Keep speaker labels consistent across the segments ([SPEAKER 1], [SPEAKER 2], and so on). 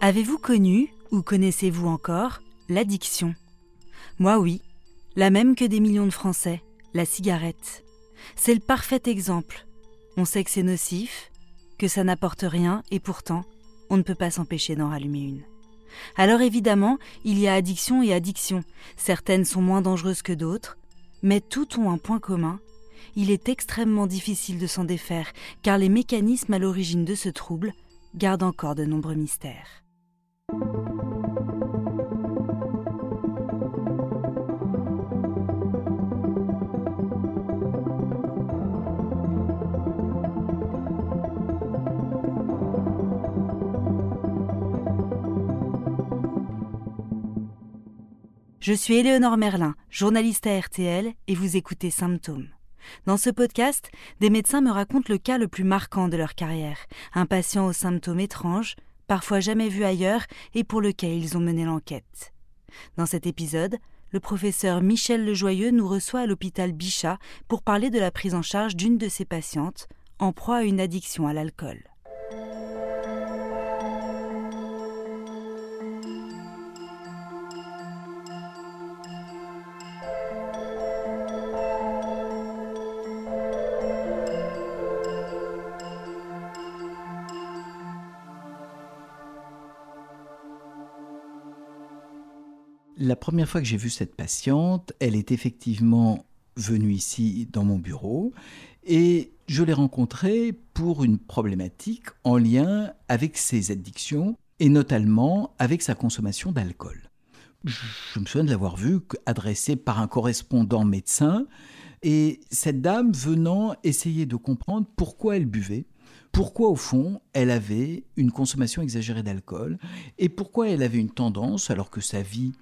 [SPEAKER 1] Avez-vous connu, ou connaissez-vous encore, l'addiction? Moi oui, la même que des millions de Français, la cigarette. C'est le parfait exemple. On sait que c'est nocif, que ça n'apporte rien, et pourtant, on ne peut pas s'empêcher d'en rallumer une. Alors évidemment, il y a addiction et addiction. Certaines sont moins dangereuses que d'autres, mais toutes ont un point commun. Il est extrêmement difficile de s'en défaire, car les mécanismes à l'origine de ce trouble gardent encore de nombreux mystères. Je suis Éléonore Merlin, journaliste à RTL, et vous écoutez Symptômes. Dans ce podcast, des médecins me racontent le cas le plus marquant de leur carrière, un patient aux symptômes étranges, parfois jamais vu ailleurs et pour lequel ils ont mené l'enquête. Dans cet épisode, le professeur Michel Lejoyeux nous reçoit à l'hôpital Bichat pour parler de la prise en charge d'une de ses patientes en proie à une addiction à l'alcool.
[SPEAKER 2] La première fois que j'ai vu cette patiente, elle est effectivement venue ici dans mon bureau et je l'ai rencontrée pour une problématique en lien avec ses addictions et notamment avec sa consommation d'alcool. Je me souviens de l'avoir vue adressée par un correspondant médecin et cette dame venant essayer de comprendre pourquoi elle buvait pourquoi au fond elle avait une consommation exagérée d'alcool et pourquoi elle avait une tendance, alors que sa vie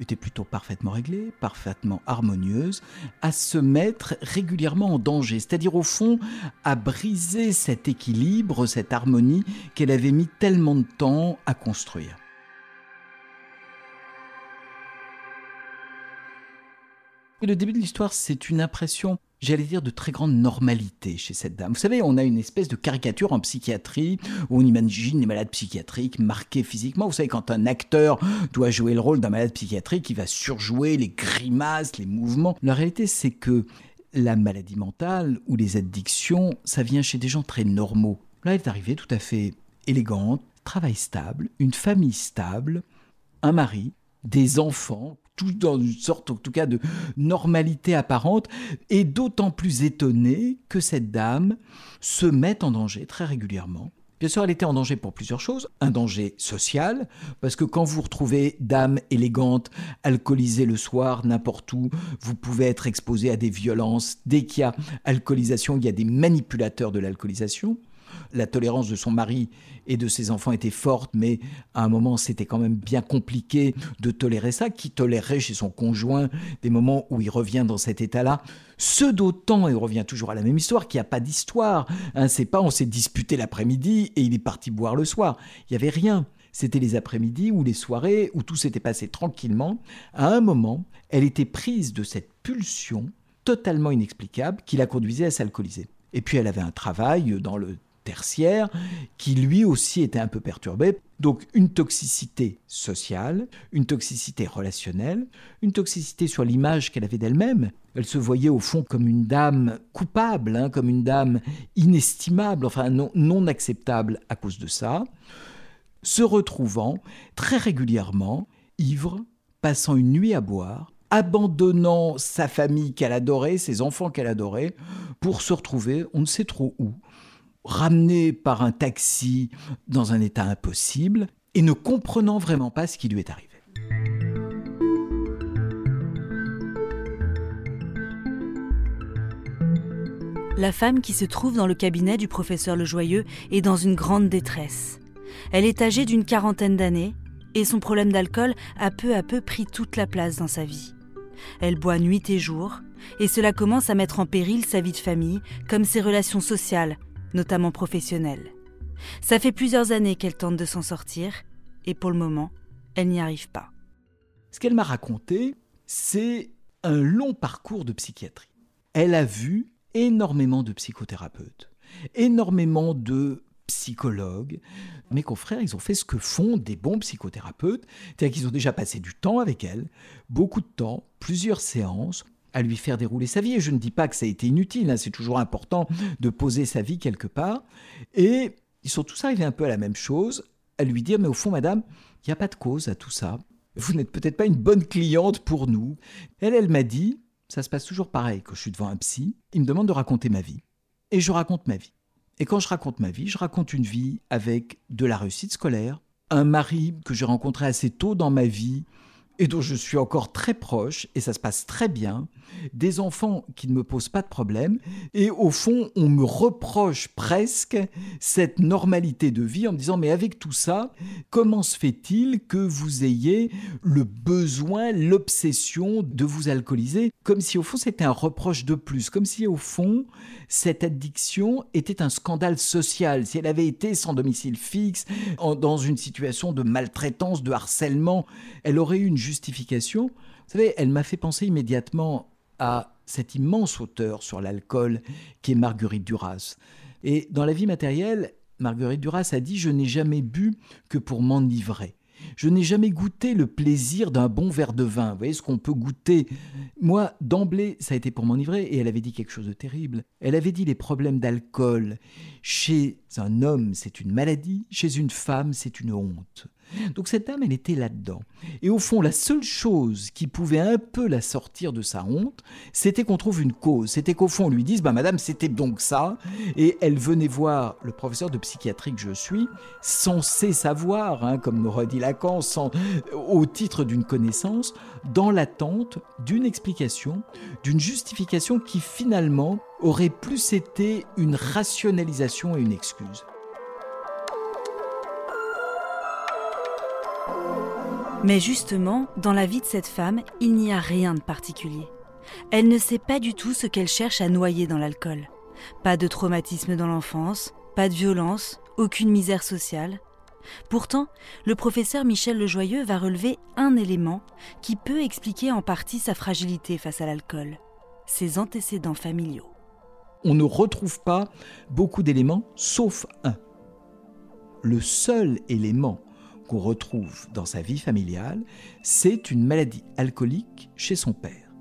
[SPEAKER 2] était plutôt parfaitement réglée, parfaitement harmonieuse, à se mettre régulièrement en danger, c'est-à-dire au fond à briser cet équilibre, cette harmonie qu'elle avait mis tellement de temps à construire. Le début de l'histoire, c'est une impression j'allais dire, de très grande normalité chez cette dame. Vous savez, on a une espèce de caricature en psychiatrie où on imagine les malades psychiatriques marqués physiquement. Vous savez, quand un acteur doit jouer le rôle d'un malade psychiatrique, il va surjouer les grimaces, les mouvements. La réalité, c'est que la maladie mentale ou les addictions, ça vient chez des gens très normaux. Là, elle est arrivée tout à fait élégante, travail stable, une famille stable, un mari, des enfants, tout dans une sorte en tout cas de normalité apparente, et d'autant plus étonné que cette dame se met en danger très régulièrement. Bien sûr, elle était en danger pour plusieurs choses. Un danger social, parce que quand vous retrouvez dame élégante, alcoolisée le soir, n'importe où, vous pouvez être exposé à des violences. Dès qu'il y a alcoolisation, il y a des manipulateurs de l'alcoolisation la tolérance de son mari et de ses enfants était forte, mais à un moment, c'était quand même bien compliqué de tolérer ça. Qui tolérerait chez son conjoint des moments où il revient dans cet état-là? Ce d'autant, et on revient toujours à la même histoire, qu'il n'y a pas d'histoire. Hein, c'est pas on s'est disputé l'après-midi et il est parti boire le soir. Il n'y avait rien. C'était les après-midi ou les soirées où tout s'était passé tranquillement. À un moment, elle était prise de cette pulsion totalement inexplicable qui la conduisait à s'alcooliser. Et puis elle avait un travail dans le tertiaire, qui lui aussi était un peu perturbé. Donc une toxicité sociale, une toxicité relationnelle, une toxicité sur l'image qu'elle avait d'elle-même. Elle se voyait au fond comme une dame coupable, hein, comme une dame inestimable, enfin non, non acceptable à cause de ça, se retrouvant très régulièrement ivre, passant une nuit à boire, abandonnant sa famille qu'elle adorait, ses enfants qu'elle adorait, pour se retrouver on ne sait trop où, ramené par un taxi dans un état impossible et ne comprenant vraiment pas ce qui lui est arrivé.
[SPEAKER 1] La femme qui se trouve dans le cabinet du professeur Lejoyeux est dans une grande détresse. Elle est âgée d'une quarantaine d'années et son problème d'alcool a peu à peu pris toute la place dans sa vie. Elle boit nuit et jour, et cela commence à mettre en péril sa vie de famille, comme ses relations sociales, notamment professionnelle. Ça fait plusieurs années qu'elle tente de s'en sortir, et pour le moment, elle n'y arrive pas.
[SPEAKER 2] Ce qu'elle m'a raconté, c'est un long parcours de psychiatrie. Elle a vu énormément de psychothérapeutes, énormément de psychologues, mes confrères, ils ont fait ce que font des bons psychothérapeutes, c'est-à-dire qu'ils ont déjà passé du temps avec elle, beaucoup de temps, plusieurs séances, à lui faire dérouler sa vie. Et je ne dis pas que ça a été inutile, hein, c'est toujours important de poser sa vie quelque part. Et ils sont tous arrivés un peu à la même chose, à lui dire, mais au fond, madame, il n'y a pas de cause à tout ça. Vous n'êtes peut-être pas une bonne cliente pour nous. Elle, elle m'a dit, ça se passe toujours pareil quand je suis devant un psy, il me demande de raconter ma vie. Et je raconte ma vie. Et quand je raconte ma vie, je raconte une vie avec de la réussite scolaire, un mari que j'ai rencontré assez tôt dans ma vie, et dont je suis encore très proche, et ça se passe très bien, des enfants qui ne me posent pas de problème, et au fond, on me reproche presque cette normalité de vie en me disant, mais avec tout ça, comment se fait-il que vous ayez le besoin, l'obsession de vous alcooliser? Comme si au fond c'était un reproche de plus, comme si au fond cette addiction était un scandale social, si elle avait été sans domicile fixe, dans une situation de maltraitance, de harcèlement, elle aurait eu une justification. Vous savez, elle m'a fait penser immédiatement à cet immense auteur sur l'alcool qui est Marguerite Duras. Et dans la vie matérielle, Marguerite Duras a dit Je n'ai jamais bu que pour m'enivrer. Je n'ai jamais goûté le plaisir d'un bon verre de vin. Vous voyez ce qu'on peut goûter Moi, d'emblée, ça a été pour m'enivrer et elle avait dit quelque chose de terrible. Elle avait dit les problèmes d'alcool. Chez un homme, c'est une maladie. Chez une femme, c'est une honte. Donc cette dame, elle était là-dedans. Et au fond, la seule chose qui pouvait un peu la sortir de sa honte, c'était qu'on trouve une cause. C'était qu'au fond, on lui dise, bah madame, c'était donc ça. Et elle venait voir le professeur de psychiatrie que je suis, censé savoir, hein, comme nous redit Lacan, sans, au titre d'une connaissance, dans l'attente d'une explication, d'une justification qui finalement aurait plus été une rationalisation et une excuse.
[SPEAKER 1] Mais justement, dans la vie de cette femme, il n'y a rien de particulier. Elle ne sait pas du tout ce qu'elle cherche à noyer dans l'alcool. Pas de traumatisme dans l'enfance, pas de violence, aucune misère sociale. Pourtant, le professeur Michel Lejoyeux va relever un élément qui peut expliquer en partie sa fragilité face à l'alcool, ses antécédents familiaux.
[SPEAKER 2] On ne retrouve pas beaucoup d'éléments sauf un. Le seul élément qu'on retrouve dans sa vie familiale, c'est une maladie alcoolique chez son père.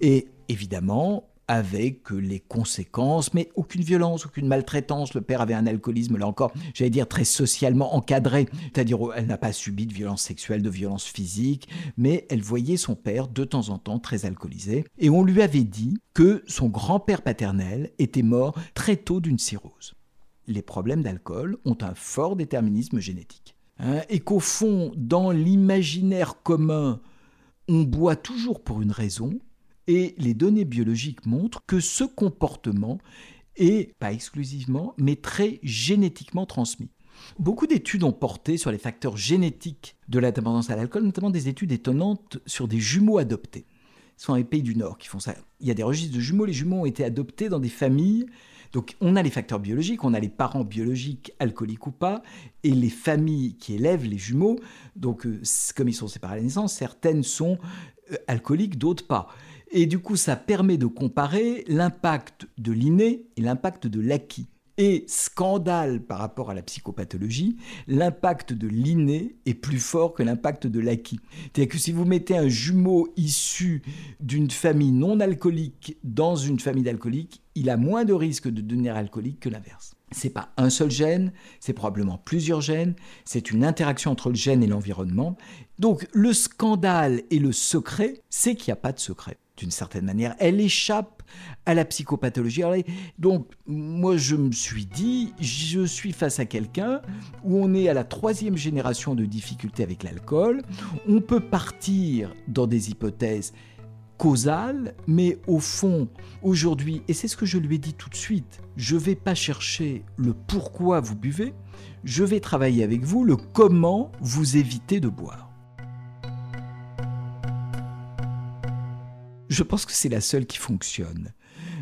[SPEAKER 2] Et évidemment, avec les conséquences, mais aucune violence, aucune maltraitance. Le père avait un alcoolisme, là encore, j'allais dire très socialement encadré, c'est-à-dire elle n'a pas subi de violence sexuelle, de violence physique, mais elle voyait son père de temps en temps très alcoolisé. Et on lui avait dit que son grand-père paternel était mort très tôt d'une cirrhose les problèmes d'alcool ont un fort déterminisme génétique. Hein, et qu'au fond, dans l'imaginaire commun, on boit toujours pour une raison, et les données biologiques montrent que ce comportement est, pas exclusivement, mais très génétiquement transmis. Beaucoup d'études ont porté sur les facteurs génétiques de la dépendance à l'alcool, notamment des études étonnantes sur des jumeaux adoptés. Ce sont les pays du Nord qui font ça. Il y a des registres de jumeaux. Les jumeaux ont été adoptés dans des familles donc on a les facteurs biologiques, on a les parents biologiques alcooliques ou pas, et les familles qui élèvent les jumeaux. Donc euh, comme ils sont séparés à la naissance, certaines sont euh, alcooliques, d'autres pas. Et du coup, ça permet de comparer l'impact de l'inné et l'impact de l'acquis. Et scandale par rapport à la psychopathologie, l'impact de l'inné est plus fort que l'impact de l'acquis. C'est-à-dire que si vous mettez un jumeau issu d'une famille non alcoolique dans une famille d'alcooliques, il a moins de risques de devenir alcoolique que l'inverse. C'est pas un seul gène, c'est probablement plusieurs gènes, c'est une interaction entre le gène et l'environnement. Donc le scandale et le secret, c'est qu'il n'y a pas de secret d'une certaine manière. Elle échappe à la psychopathologie. donc, moi, je me suis dit, je suis face à quelqu'un où on est à la troisième génération de difficultés avec l'alcool. On peut partir dans des hypothèses causales, mais au fond, aujourd'hui, et c'est ce que je lui ai dit tout de suite, je ne vais pas chercher le pourquoi vous buvez, je vais travailler avec vous le comment vous évitez de boire. Je pense que c'est la seule qui fonctionne.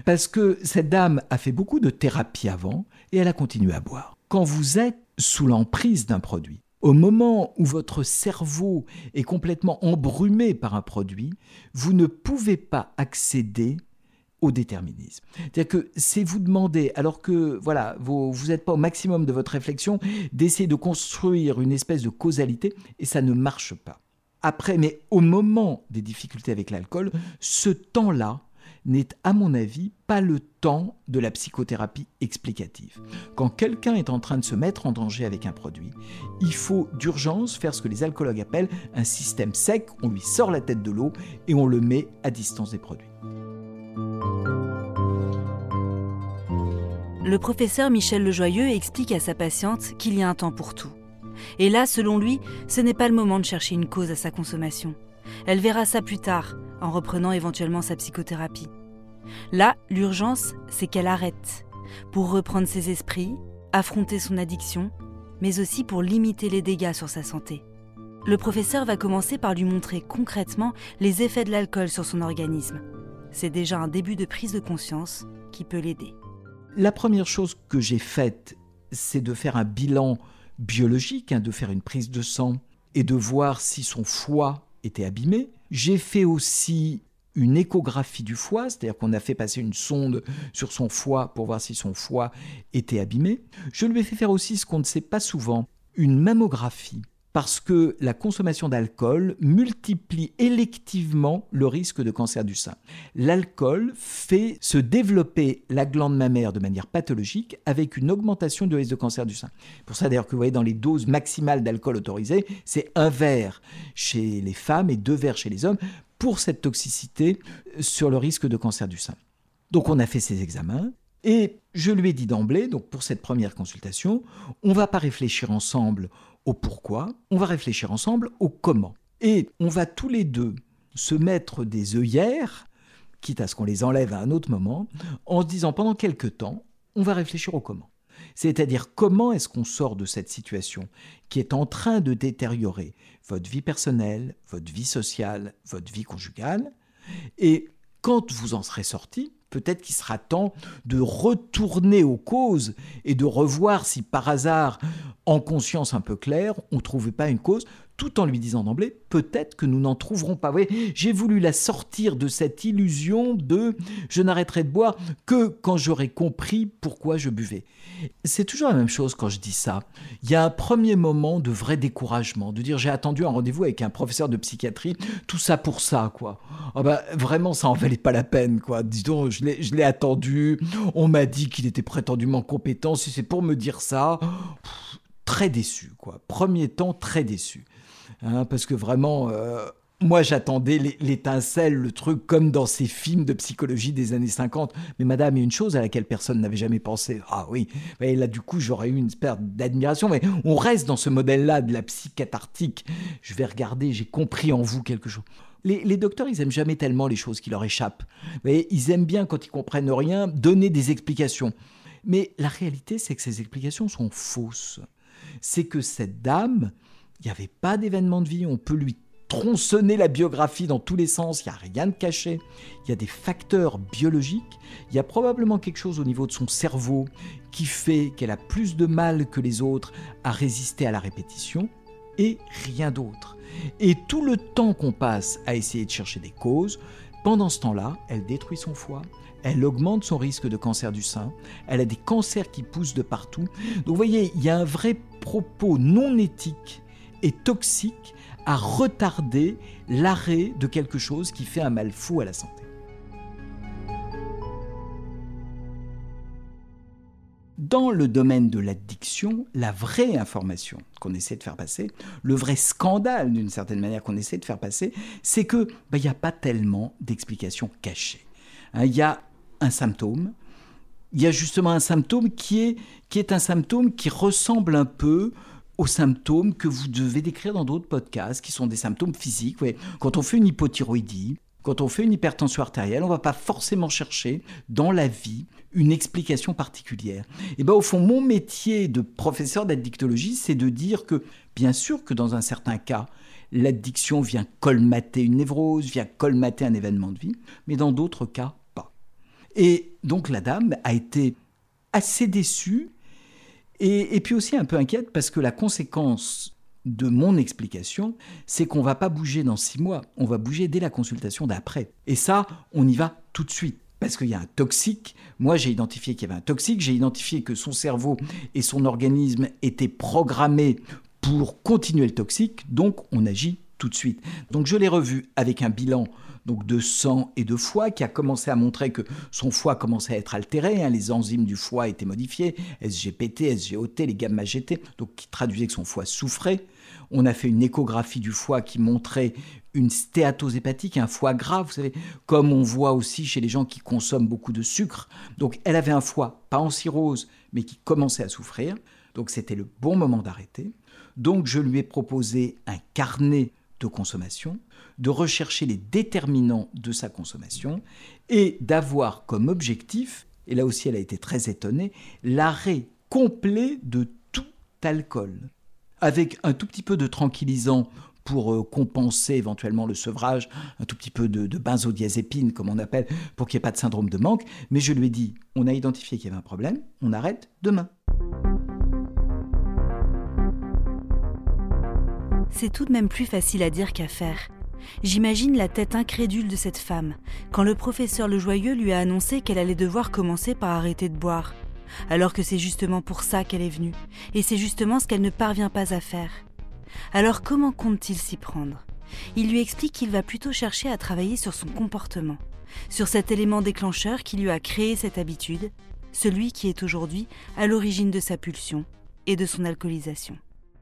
[SPEAKER 2] Parce que cette dame a fait beaucoup de thérapie avant et elle a continué à boire. Quand vous êtes sous l'emprise d'un produit, au moment où votre cerveau est complètement embrumé par un produit, vous ne pouvez pas accéder au déterminisme. C'est-à-dire que c'est vous demander, alors que voilà, vous n'êtes pas au maximum de votre réflexion, d'essayer de construire une espèce de causalité, et ça ne marche pas. Après, mais au moment des difficultés avec l'alcool, ce temps-là n'est, à mon avis, pas le temps de la psychothérapie explicative. Quand quelqu'un est en train de se mettre en danger avec un produit, il faut d'urgence faire ce que les alcoologues appellent un système sec, on lui sort la tête de l'eau et on le met à distance des produits.
[SPEAKER 1] Le professeur Michel Lejoyeux explique à sa patiente qu'il y a un temps pour tout. Et là, selon lui, ce n'est pas le moment de chercher une cause à sa consommation. Elle verra ça plus tard, en reprenant éventuellement sa psychothérapie. Là, l'urgence, c'est qu'elle arrête, pour reprendre ses esprits, affronter son addiction, mais aussi pour limiter les dégâts sur sa santé. Le professeur va commencer par lui montrer concrètement les effets de l'alcool sur son organisme. C'est déjà un début de prise de conscience qui peut l'aider.
[SPEAKER 2] La première chose que j'ai faite, c'est de faire un bilan biologique, hein, de faire une prise de sang et de voir si son foie était abîmé. J'ai fait aussi une échographie du foie, c'est-à-dire qu'on a fait passer une sonde sur son foie pour voir si son foie était abîmé. Je lui ai fait faire aussi ce qu'on ne sait pas souvent, une mammographie parce que la consommation d'alcool multiplie électivement le risque de cancer du sein. L'alcool fait se développer la glande mammaire de manière pathologique avec une augmentation du risque de cancer du sein. Pour ça d'ailleurs que vous voyez dans les doses maximales d'alcool autorisées, c'est un verre chez les femmes et deux verres chez les hommes pour cette toxicité sur le risque de cancer du sein. Donc on a fait ces examens, et je lui ai dit d'emblée, donc pour cette première consultation, on va pas réfléchir ensemble au pourquoi, on va réfléchir ensemble au comment. Et on va tous les deux se mettre des œillères, quitte à ce qu'on les enlève à un autre moment, en se disant pendant quelques temps, on va réfléchir au comment. C'est-à-dire comment est-ce qu'on sort de cette situation qui est en train de détériorer votre vie personnelle, votre vie sociale, votre vie conjugale, et quand vous en serez sorti, peut-être qu'il sera temps de retourner aux causes et de revoir si par hasard, en conscience un peu claire, on ne trouvait pas une cause tout en lui disant d'emblée, peut-être que nous n'en trouverons pas. j'ai voulu la sortir de cette illusion de je n'arrêterai de boire que quand j'aurai compris pourquoi je buvais. C'est toujours la même chose quand je dis ça. Il y a un premier moment de vrai découragement, de dire j'ai attendu un rendez-vous avec un professeur de psychiatrie, tout ça pour ça, quoi. Ah bah, vraiment, ça en valait pas la peine, quoi. Dis donc, je l'ai attendu, on m'a dit qu'il était prétendument compétent, si c'est pour me dire ça, très déçu, quoi. Premier temps, très déçu. Hein, parce que vraiment, euh, moi j'attendais l'étincelle, le truc comme dans ces films de psychologie des années 50. Mais madame, il y a une chose à laquelle personne n'avait jamais pensé. Ah oui, et là du coup j'aurais eu une espèce d'admiration, mais on reste dans ce modèle-là de la psychathartique. Je vais regarder, j'ai compris en vous quelque chose. Les, docteurs, ils aiment jamais tellement les choses qui leur échappent. Ils aiment bien, quand ils comprennent rien, donner des explications. Mais la réalité, c'est que ces explications sont fausses. C'est que cette dame, il n'y avait pas d'événement de vie, on peut lui tronçonner la biographie dans tous les sens, il n'y a rien de caché, il y a des facteurs biologiques, il y a probablement quelque chose au niveau de son cerveau qui fait qu'elle a plus de mal que les autres à résister à la répétition, et rien d'autre. Et tout le temps qu'on passe à essayer de chercher des causes, pendant ce temps-là, elle détruit son foie, elle augmente son risque de cancer du sein, elle a des cancers qui poussent de partout. Donc vous voyez, il y a un vrai propos non éthique toxique à retarder l'arrêt de quelque chose qui fait un mal fou à la santé. Dans le domaine de l'addiction, la vraie information qu'on essaie de faire passer, le vrai scandale d'une certaine manière qu'on essaie de faire passer, c'est que bah, il n'y a pas tellement d'explications cachées. Hein, il y a un symptôme, il y a justement un symptôme qui est, qui est un symptôme qui ressemble un peu aux symptômes que vous devez décrire dans d'autres podcasts, qui sont des symptômes physiques. Quand on fait une hypothyroïdie, quand on fait une hypertension artérielle, on ne va pas forcément chercher dans la vie une explication particulière. Et bien au fond, mon métier de professeur d'addictologie, c'est de dire que, bien sûr que dans un certain cas, l'addiction vient colmater une névrose, vient colmater un événement de vie, mais dans d'autres cas, pas. Et donc la dame a été assez déçue et, puis aussi un peu inquiète parce que la conséquence de mon explication, c'est qu'on va pas bouger dans six mois, on va bouger dès la consultation d'après. Et ça, on y va tout de suite. parce qu'il y a un toxique. Moi, j'ai identifié qu'il y avait un toxique, j'ai identifié que son cerveau et son organisme étaient programmés pour continuer le toxique, donc on agit tout de suite. Donc je l'ai revu avec un bilan donc de sang et de foie qui a commencé à montrer que son foie commençait à être altéré, hein. les enzymes du foie étaient modifiées, SGPT, SGOT, les gamma GT, donc qui traduisait que son foie souffrait. On a fait une échographie du foie qui montrait une stéatose hépatique, un foie gras, vous savez, comme on voit aussi chez les gens qui consomment beaucoup de sucre. Donc elle avait un foie, pas en cirrhose, mais qui commençait à souffrir. Donc c'était le bon moment d'arrêter. Donc je lui ai proposé un carnet de consommation, de rechercher les déterminants de sa consommation et d'avoir comme objectif, et là aussi elle a été très étonnée, l'arrêt complet de tout alcool, avec un tout petit peu de tranquillisant pour euh, compenser éventuellement le sevrage, un tout petit peu de, de benzodiazépine, comme on appelle, pour qu'il n'y ait pas de syndrome de manque. Mais je lui ai dit, on a identifié qu'il y avait un problème, on arrête demain.
[SPEAKER 1] C'est tout de même plus facile à dire qu'à faire. J'imagine la tête incrédule de cette femme quand le professeur Le Joyeux lui a annoncé qu'elle allait devoir commencer par arrêter de boire, alors que c'est justement pour ça qu'elle est venue, et c'est justement ce qu'elle ne parvient pas à faire. Alors comment compte-t-il s'y prendre? Il lui explique qu'il va plutôt chercher à travailler sur son comportement, sur cet élément déclencheur qui lui a créé cette habitude, celui qui est aujourd'hui à l'origine de sa pulsion et de son alcoolisation.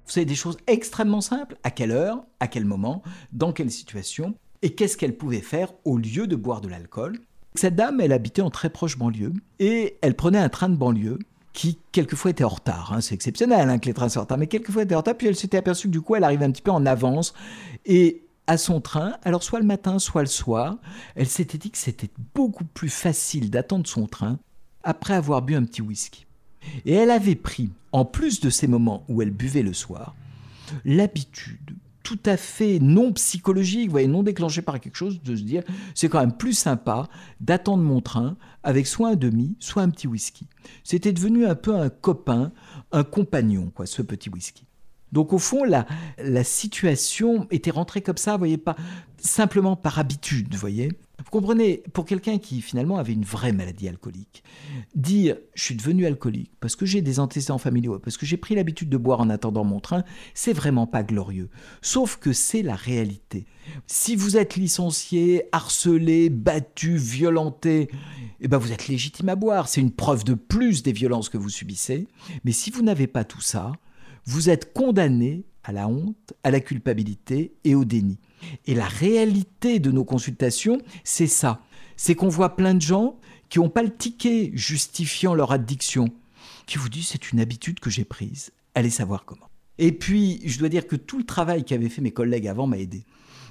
[SPEAKER 2] Vous savez, des choses extrêmement simples. À quelle heure, à quel moment, dans quelle situation, et qu'est-ce qu'elle pouvait faire au lieu de boire de l'alcool. Cette dame, elle habitait en très proche banlieue, et elle prenait un train de banlieue qui quelquefois était en retard. Hein. C'est exceptionnel hein, que les trains soient en retard, mais quelquefois était en retard. Puis elle s'était aperçue que du coup, elle arrivait un petit peu en avance. Et à son train, alors soit le matin, soit le soir, elle s'était dit que c'était beaucoup plus facile d'attendre son train après avoir bu un petit whisky. Et elle avait pris, en plus de ces moments où elle buvait le soir, l'habitude tout à fait non psychologique, voyez, non déclenchée par quelque chose, de se dire c'est quand même plus sympa d'attendre mon train avec soit un demi, soit un petit whisky. C'était devenu un peu un copain, un compagnon, quoi, ce petit whisky. Donc au fond, la, la situation était rentrée comme ça, voyez, pas simplement par habitude, voyez. Vous comprenez, pour quelqu'un qui finalement avait une vraie maladie alcoolique, dire je suis devenu alcoolique parce que j'ai des antécédents familiaux, parce que j'ai pris l'habitude de boire en attendant mon train, c'est vraiment pas glorieux. Sauf que c'est la réalité. Si vous êtes licencié, harcelé, battu, violenté, eh ben vous êtes légitime à boire. C'est une preuve de plus des violences que vous subissez. Mais si vous n'avez pas tout ça, vous êtes condamné à la honte, à la culpabilité et au déni. Et la réalité de nos consultations, c'est ça. C'est qu'on voit plein de gens qui n'ont pas le ticket justifiant leur addiction, qui vous disent c'est une habitude que j'ai prise. Allez savoir comment. Et puis, je dois dire que tout le travail qu'avaient fait mes collègues avant m'a aidé.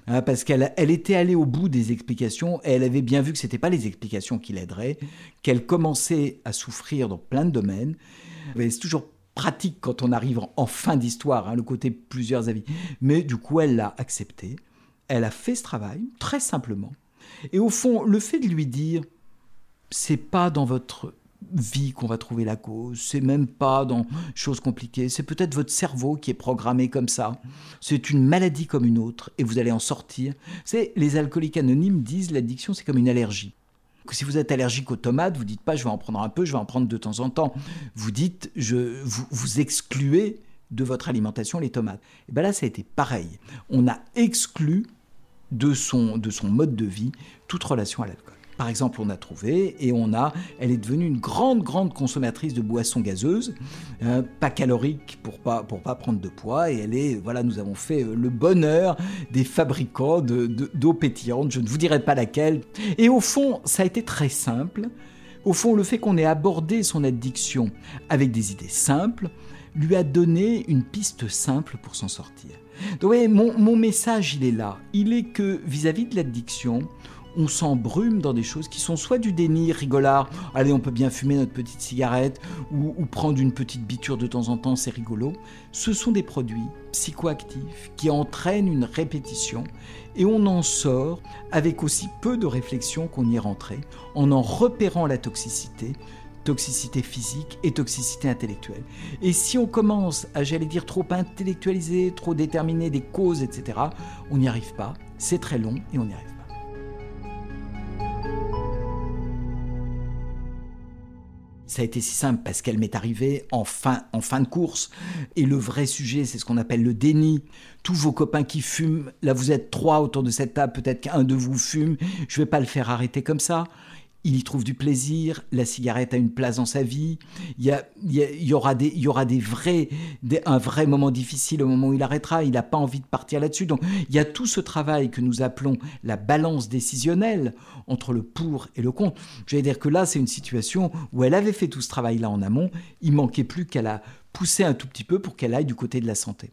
[SPEAKER 2] Hein, parce qu'elle elle était allée au bout des explications et elle avait bien vu que ce n'était pas les explications qui l'aideraient, qu'elle commençait à souffrir dans plein de domaines. C'est toujours pratique quand on arrive en fin d'histoire, hein, le côté plusieurs avis. Mais du coup, elle l'a accepté. Elle a fait ce travail, très simplement. Et au fond, le fait de lui dire, c'est pas dans votre vie qu'on va trouver la cause, c'est même pas dans choses compliquées, c'est peut-être votre cerveau qui est programmé comme ça. C'est une maladie comme une autre et vous allez en sortir. C'est les alcooliques anonymes disent l'addiction c'est comme une allergie. Si vous êtes allergique aux tomates, vous dites pas je vais en prendre un peu, je vais en prendre de temps en temps. Vous dites vous, vous excluez de votre alimentation les tomates. Et bien là ça a été pareil. On a exclu de son, de son mode de vie toute relation à l'alcool. Par exemple, on a trouvé et on a, elle est devenue une grande, grande consommatrice de boissons gazeuses, euh, pas caloriques pour pas pour pas prendre de poids. Et elle est, voilà, nous avons fait euh, le bonheur des fabricants de, d'eau pétillante. Je ne vous dirai pas laquelle. Et au fond, ça a été très simple. Au fond, le fait qu'on ait abordé son addiction avec des idées simples lui a donné une piste simple pour s'en sortir. Donc, mon, mon, message, il est là. Il est que vis-à-vis -vis de l'addiction, on s'embrume dans des choses qui sont soit du déni rigolard, allez on peut bien fumer notre petite cigarette ou, prendre une petite biture de temps en temps, c'est rigolo. Ce sont des produits psychoactifs qui entraînent une répétition et on en sort avec aussi peu de réflexion qu'on y est rentré, en en repérant la toxicité, toxicité physique et toxicité intellectuelle. Et si on commence à, j'allais dire, trop intellectualiser, trop déterminer des causes, etc., on n'y arrive pas, c'est très long et on n'y arrive. Ça a été si simple parce qu'elle m'est arrivée en fin, en fin de course. Et le vrai sujet, c'est ce qu'on appelle le déni. Tous vos copains qui fument, là vous êtes trois autour de cette table, peut-être qu'un de vous fume, je ne vais pas le faire arrêter comme ça il y trouve du plaisir, la cigarette a une place dans sa vie, il y, aura, des, il y aura des vrais, un vrai moment difficile au moment où il arrêtera, il n'a pas envie de partir là-dessus. Donc il y a tout ce travail que nous appelons la balance décisionnelle entre le pour et le contre. Je vais dire que là, c'est une situation où elle avait fait tout ce travail-là en amont, il manquait plus qu'elle a poussé un tout petit peu pour qu'elle aille du côté de la santé.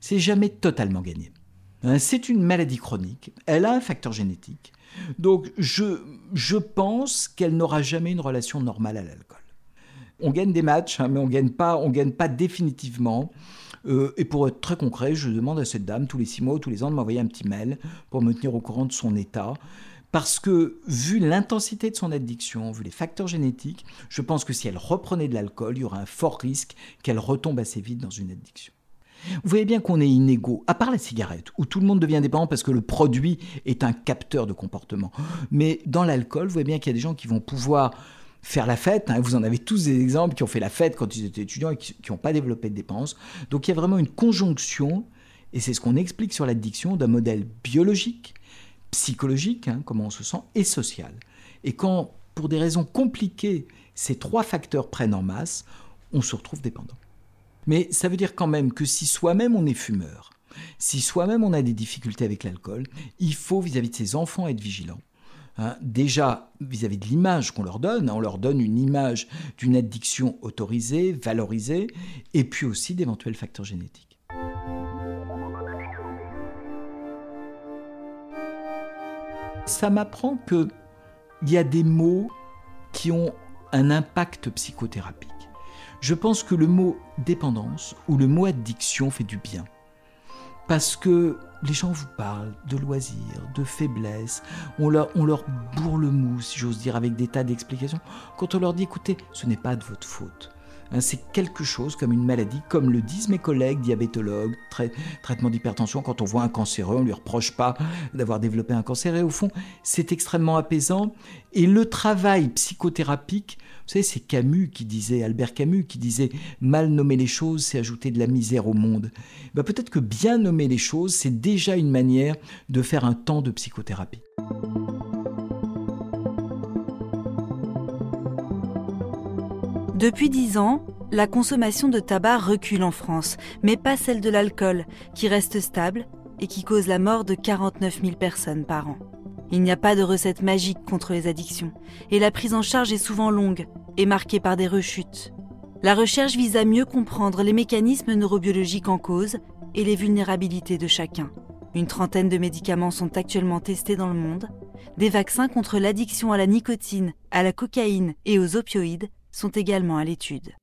[SPEAKER 2] C'est jamais totalement gagné. Hein, c'est une maladie chronique, elle a un facteur génétique. Donc je, je pense qu'elle n'aura jamais une relation normale à l'alcool. On gagne des matchs, hein, mais on ne gagne, pas, on gagne pas définitivement. Euh, et pour être très concret, je demande à cette dame tous les six mois ou tous les ans de m'envoyer un petit mail pour me tenir au courant de son état. Parce que, vu l'intensité de son addiction, vu les facteurs génétiques, je pense que si elle reprenait de l'alcool, il y aurait un fort risque qu'elle retombe assez vite dans une addiction. Vous voyez bien qu'on est inégaux, à part la cigarette, où tout le monde devient dépendant parce que le produit est un capteur de comportement. Mais dans l'alcool, vous voyez bien qu'il y a des gens qui vont pouvoir faire la fête. Hein. vous en avez tous des exemples qui ont fait la fête quand ils étaient étudiants et qui n'ont pas développé de dépenses. Donc il y a vraiment une conjonction, et c'est ce qu'on explique sur l'addiction, d'un modèle biologique, psychologique, hein, comment on se sent, et social. Et quand, pour des raisons compliquées, ces trois facteurs prennent en masse, on se retrouve dépendant. Mais ça veut dire quand même que si soi-même on est fumeur, si soi-même on a des difficultés avec l'alcool, il faut vis-à-vis de ses enfants être vigilant. Hein. déjà vis-à-vis de l'image qu'on leur donne, on leur donne une image d'une addiction autorisée, valorisée, et puis aussi d'éventuels facteurs génétiques. Ça m'apprend qu'il y a des mots qui ont un impact psychothérapique. Je pense que le mot dépendance ou le mot addiction fait du bien. Parce que les gens vous parlent de loisirs, de faiblesse, on leur, bourre le mou, si j'ose dire, avec des tas d'explications. Quand on leur dit, écoutez, ce n'est pas de votre faute. Hein, c'est quelque chose comme une maladie, comme le disent mes collègues diabétologues, traitement d'hypertension. Quand on voit un cancéreux, on ne lui reproche pas d'avoir développé un cancer. Et au fond, c'est extrêmement apaisant. Et le travail psychothérapique, savez, c'est Camus qui disait, Albert Camus qui disait, mal nommer les choses, c'est ajouter de la misère au monde. Ben, peut-être que bien nommer les choses, c'est déjà une manière de faire un temps de psychothérapie.
[SPEAKER 1] Depuis dix ans, la consommation de tabac recule en France, mais pas celle de l'alcool, qui reste stable et qui cause la mort de 49 000 personnes par an. Il n'y a pas de recette magique contre les addictions, et la prise en charge est souvent longue et marquée par des rechutes. La recherche vise à mieux comprendre les mécanismes neurobiologiques en cause et les vulnérabilités de chacun. Une trentaine de médicaments sont actuellement testés dans le monde. Des vaccins contre l'addiction à la nicotine, à la cocaïne et aux opioïdes sont également à l'étude.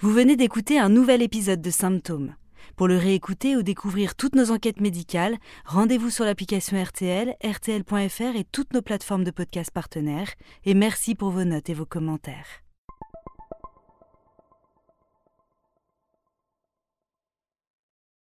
[SPEAKER 1] Vous venez d'écouter un nouvel épisode de Symptômes. Pour le réécouter ou découvrir toutes nos enquêtes médicales, rendez-vous sur l'application RTL, rtl.fr et toutes nos plateformes de podcasts partenaires. Et merci pour vos notes et vos commentaires.